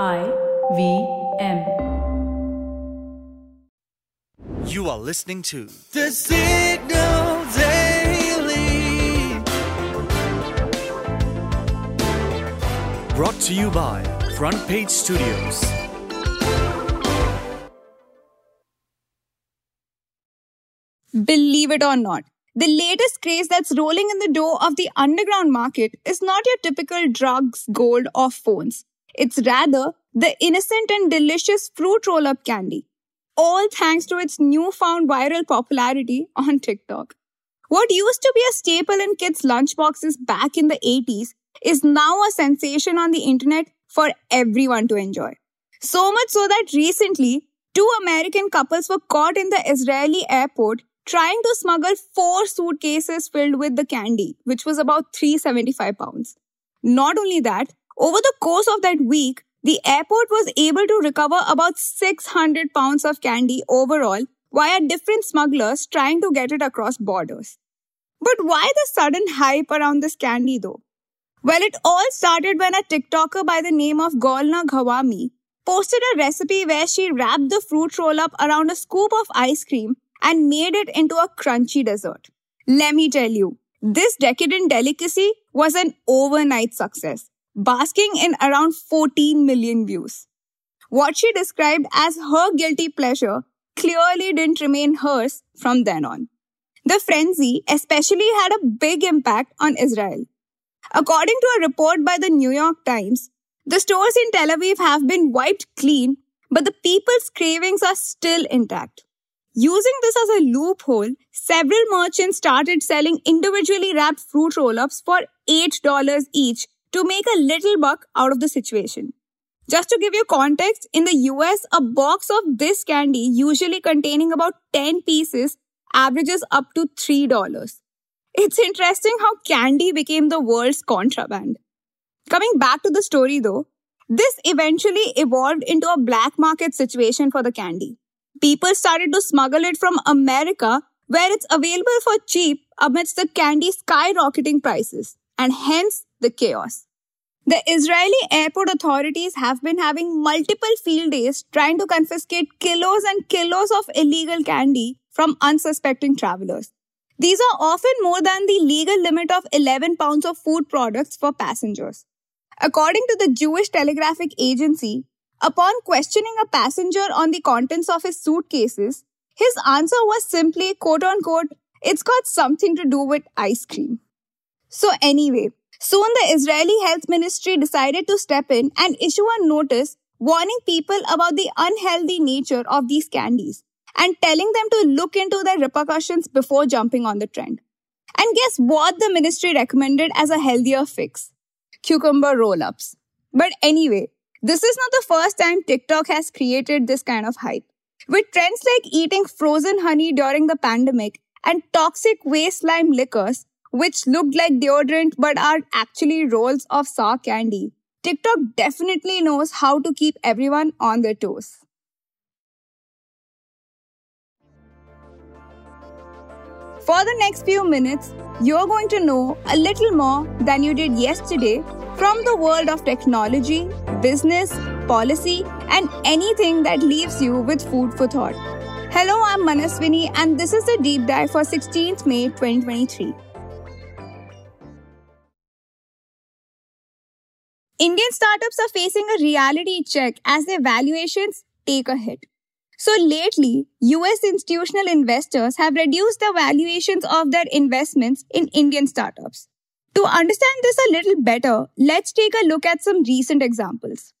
I V M. You are listening to The Signal Daily. Brought to you by Front Page Studios. Believe it or not, the latest craze that's rolling in the door of the underground market is not your typical drugs, gold, or phones. It's rather the innocent and delicious fruit roll up candy, all thanks to its newfound viral popularity on TikTok. What used to be a staple in kids' lunchboxes back in the 80s is now a sensation on the internet for everyone to enjoy. So much so that recently, two American couples were caught in the Israeli airport trying to smuggle four suitcases filled with the candy, which was about 375 pounds. Not only that, over the course of that week, the airport was able to recover about 600 pounds of candy overall via different smugglers trying to get it across borders. But why the sudden hype around this candy though? Well, it all started when a TikToker by the name of Golna Ghawami posted a recipe where she wrapped the fruit roll up around a scoop of ice cream and made it into a crunchy dessert. Let me tell you, this decadent delicacy was an overnight success, basking in around 14 million views. What she described as her guilty pleasure clearly didn't remain hers from then on. The frenzy especially had a big impact on Israel. According to a report by the New York Times, the stores in Tel Aviv have been wiped clean, but the people's cravings are still intact. Using this as a loophole, several merchants started selling individually wrapped fruit roll ups for $8 each to make a little buck out of the situation. Just to give you context, in the US, a box of this candy, usually containing about 10 pieces, averages up to $3. It's interesting how candy became the world's contraband. Coming back to the story though, this eventually evolved into a black market situation for the candy people started to smuggle it from America, where it's available for cheap amidst the candy skyrocketing prices, and hence the chaos. The Israeli airport authorities have been having multiple field days trying to confiscate kilos and kilos of illegal candy from unsuspecting travelers. These are often more than the legal limit of 11 pounds of food products for passengers. According to the Jewish Telegraphic Agency, Upon questioning a passenger on the contents of his suitcases, his answer was simply, quote unquote, it's got something to do with ice cream. So, anyway, soon the Israeli Health Ministry decided to step in and issue a notice warning people about the unhealthy nature of these candies and telling them to look into their repercussions before jumping on the trend. And guess what the ministry recommended as a healthier fix? Cucumber roll ups. But anyway, this is not the first time TikTok has created this kind of hype. With trends like eating frozen honey during the pandemic and toxic waste Slime Lickers, which looked like deodorant but are actually rolls of sour candy, TikTok definitely knows how to keep everyone on their toes. For the next few minutes, you're going to know a little more than you did yesterday from the world of technology, business, policy, and anything that leaves you with food for thought. Hello, I'm Manaswini, and this is the deep dive for 16th May 2023. Indian startups are facing a reality check as their valuations take a hit. So lately, US institutional investors have reduced the valuations of their investments in Indian startups. To understand this a little better, let's take a look at some recent examples.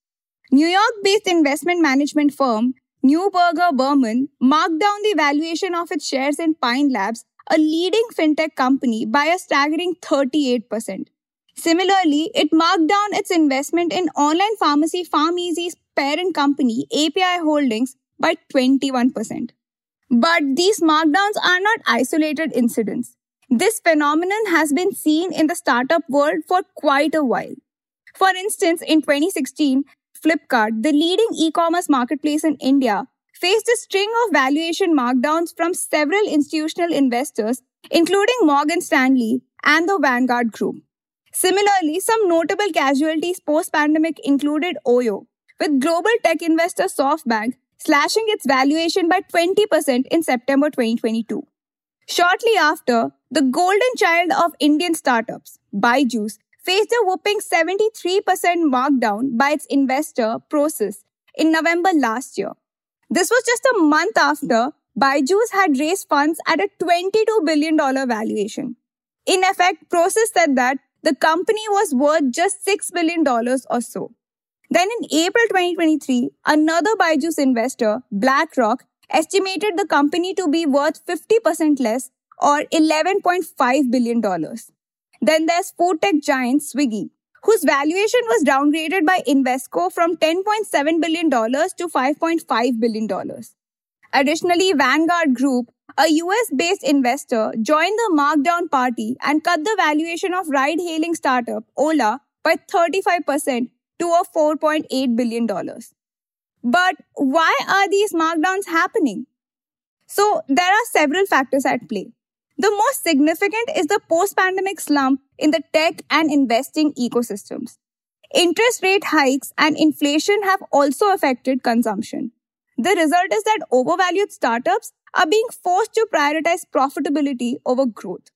New York based investment management firm Neuberger Berman marked down the valuation of its shares in Pine Labs, a leading fintech company, by a staggering 38%. Similarly, it marked down its investment in online pharmacy PharmEasy's parent company, API Holdings, by 21%. But these markdowns are not isolated incidents. This phenomenon has been seen in the startup world for quite a while. For instance, in 2016, Flipkart, the leading e-commerce marketplace in India, faced a string of valuation markdowns from several institutional investors, including Morgan Stanley and the Vanguard Group. Similarly, some notable casualties post-pandemic included Oyo, with global tech investor SoftBank slashing its valuation by 20% in September 2022. Shortly after, the golden child of Indian startups, Byju's, faced a whooping 73% markdown by its investor, Prosus, in November last year. This was just a month after Byju's had raised funds at a $22 billion valuation. In effect, Prosus said that the company was worth just $6 billion or so. Then in April 2023, another Byju's investor, BlackRock, estimated the company to be worth 50% less or $11.5 billion. Then there's food tech giant Swiggy, whose valuation was downgraded by Invesco from $10.7 billion to $5.5 billion. Additionally, Vanguard Group, a US based investor, joined the markdown party and cut the valuation of ride hailing startup Ola by 35% to a $4.8 billion. But why are these markdowns happening? So there are several factors at play. The most significant is the post-pandemic slump in the tech and investing ecosystems. Interest rate hikes and inflation have also affected consumption. The result is that overvalued startups are being forced to prioritize profitability over growth.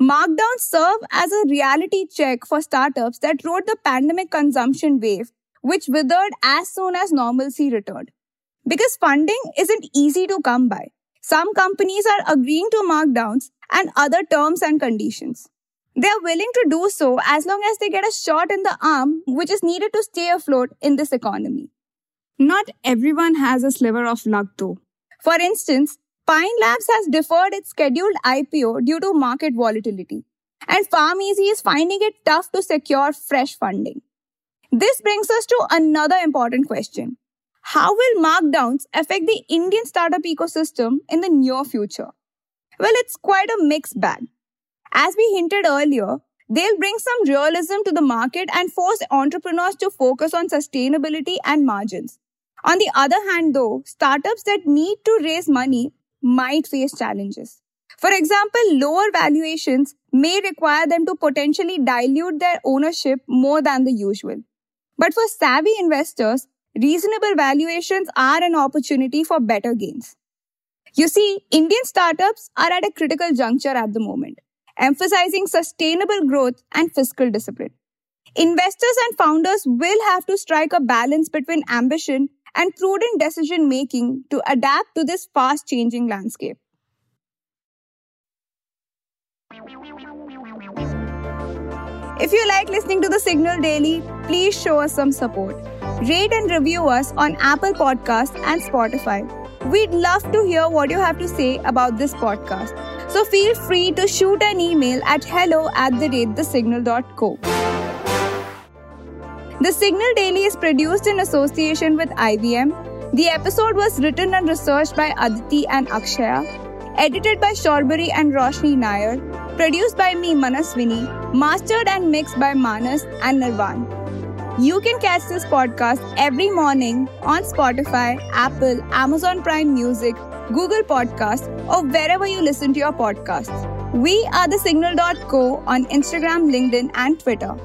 Markdowns serve as a reality check for startups that rode the pandemic consumption wave, which withered as soon as normalcy returned. Because funding isn't easy to come by. Some companies are agreeing to markdowns and other terms and conditions. They are willing to do so as long as they get a shot in the arm, which is needed to stay afloat in this economy. Not everyone has a sliver of luck though. For instance, Pine Labs has deferred its scheduled IPO due to market volatility, and PharmEasy is finding it tough to secure fresh funding. This brings us to another important question. How will markdowns affect the Indian startup ecosystem in the near future? Well, it's quite a mixed bag. As we hinted earlier, they'll bring some realism to the market and force entrepreneurs to focus on sustainability and margins. On the other hand, though, startups that need to raise money might face challenges. For example, lower valuations may require them to potentially dilute their ownership more than the usual. But for savvy investors, reasonable valuations are an opportunity for better gains. You see, Indian startups are at a critical juncture at the moment, emphasizing sustainable growth and fiscal discipline. Investors and founders will have to strike a balance between ambition and prudent decision making to adapt to this fast changing landscape. If you like listening to the Signal Daily, please show us some support. Rate and review us on Apple Podcasts and Spotify. We'd love to hear what you have to say about this podcast. So feel free to shoot an email at hello at the rate thesignal.co. The Signal Daily is produced in association with IVM. The episode was written and researched by Aditi and Akshaya, edited by Shorbari and Roshni Nair, produced by me Manaswini, mastered and mixed by Manas and Nirvan. You can catch this podcast every morning on Spotify, Apple, Amazon Prime Music, Google Podcasts, or wherever you listen to your podcasts. We are the signal.co on Instagram, LinkedIn, and Twitter.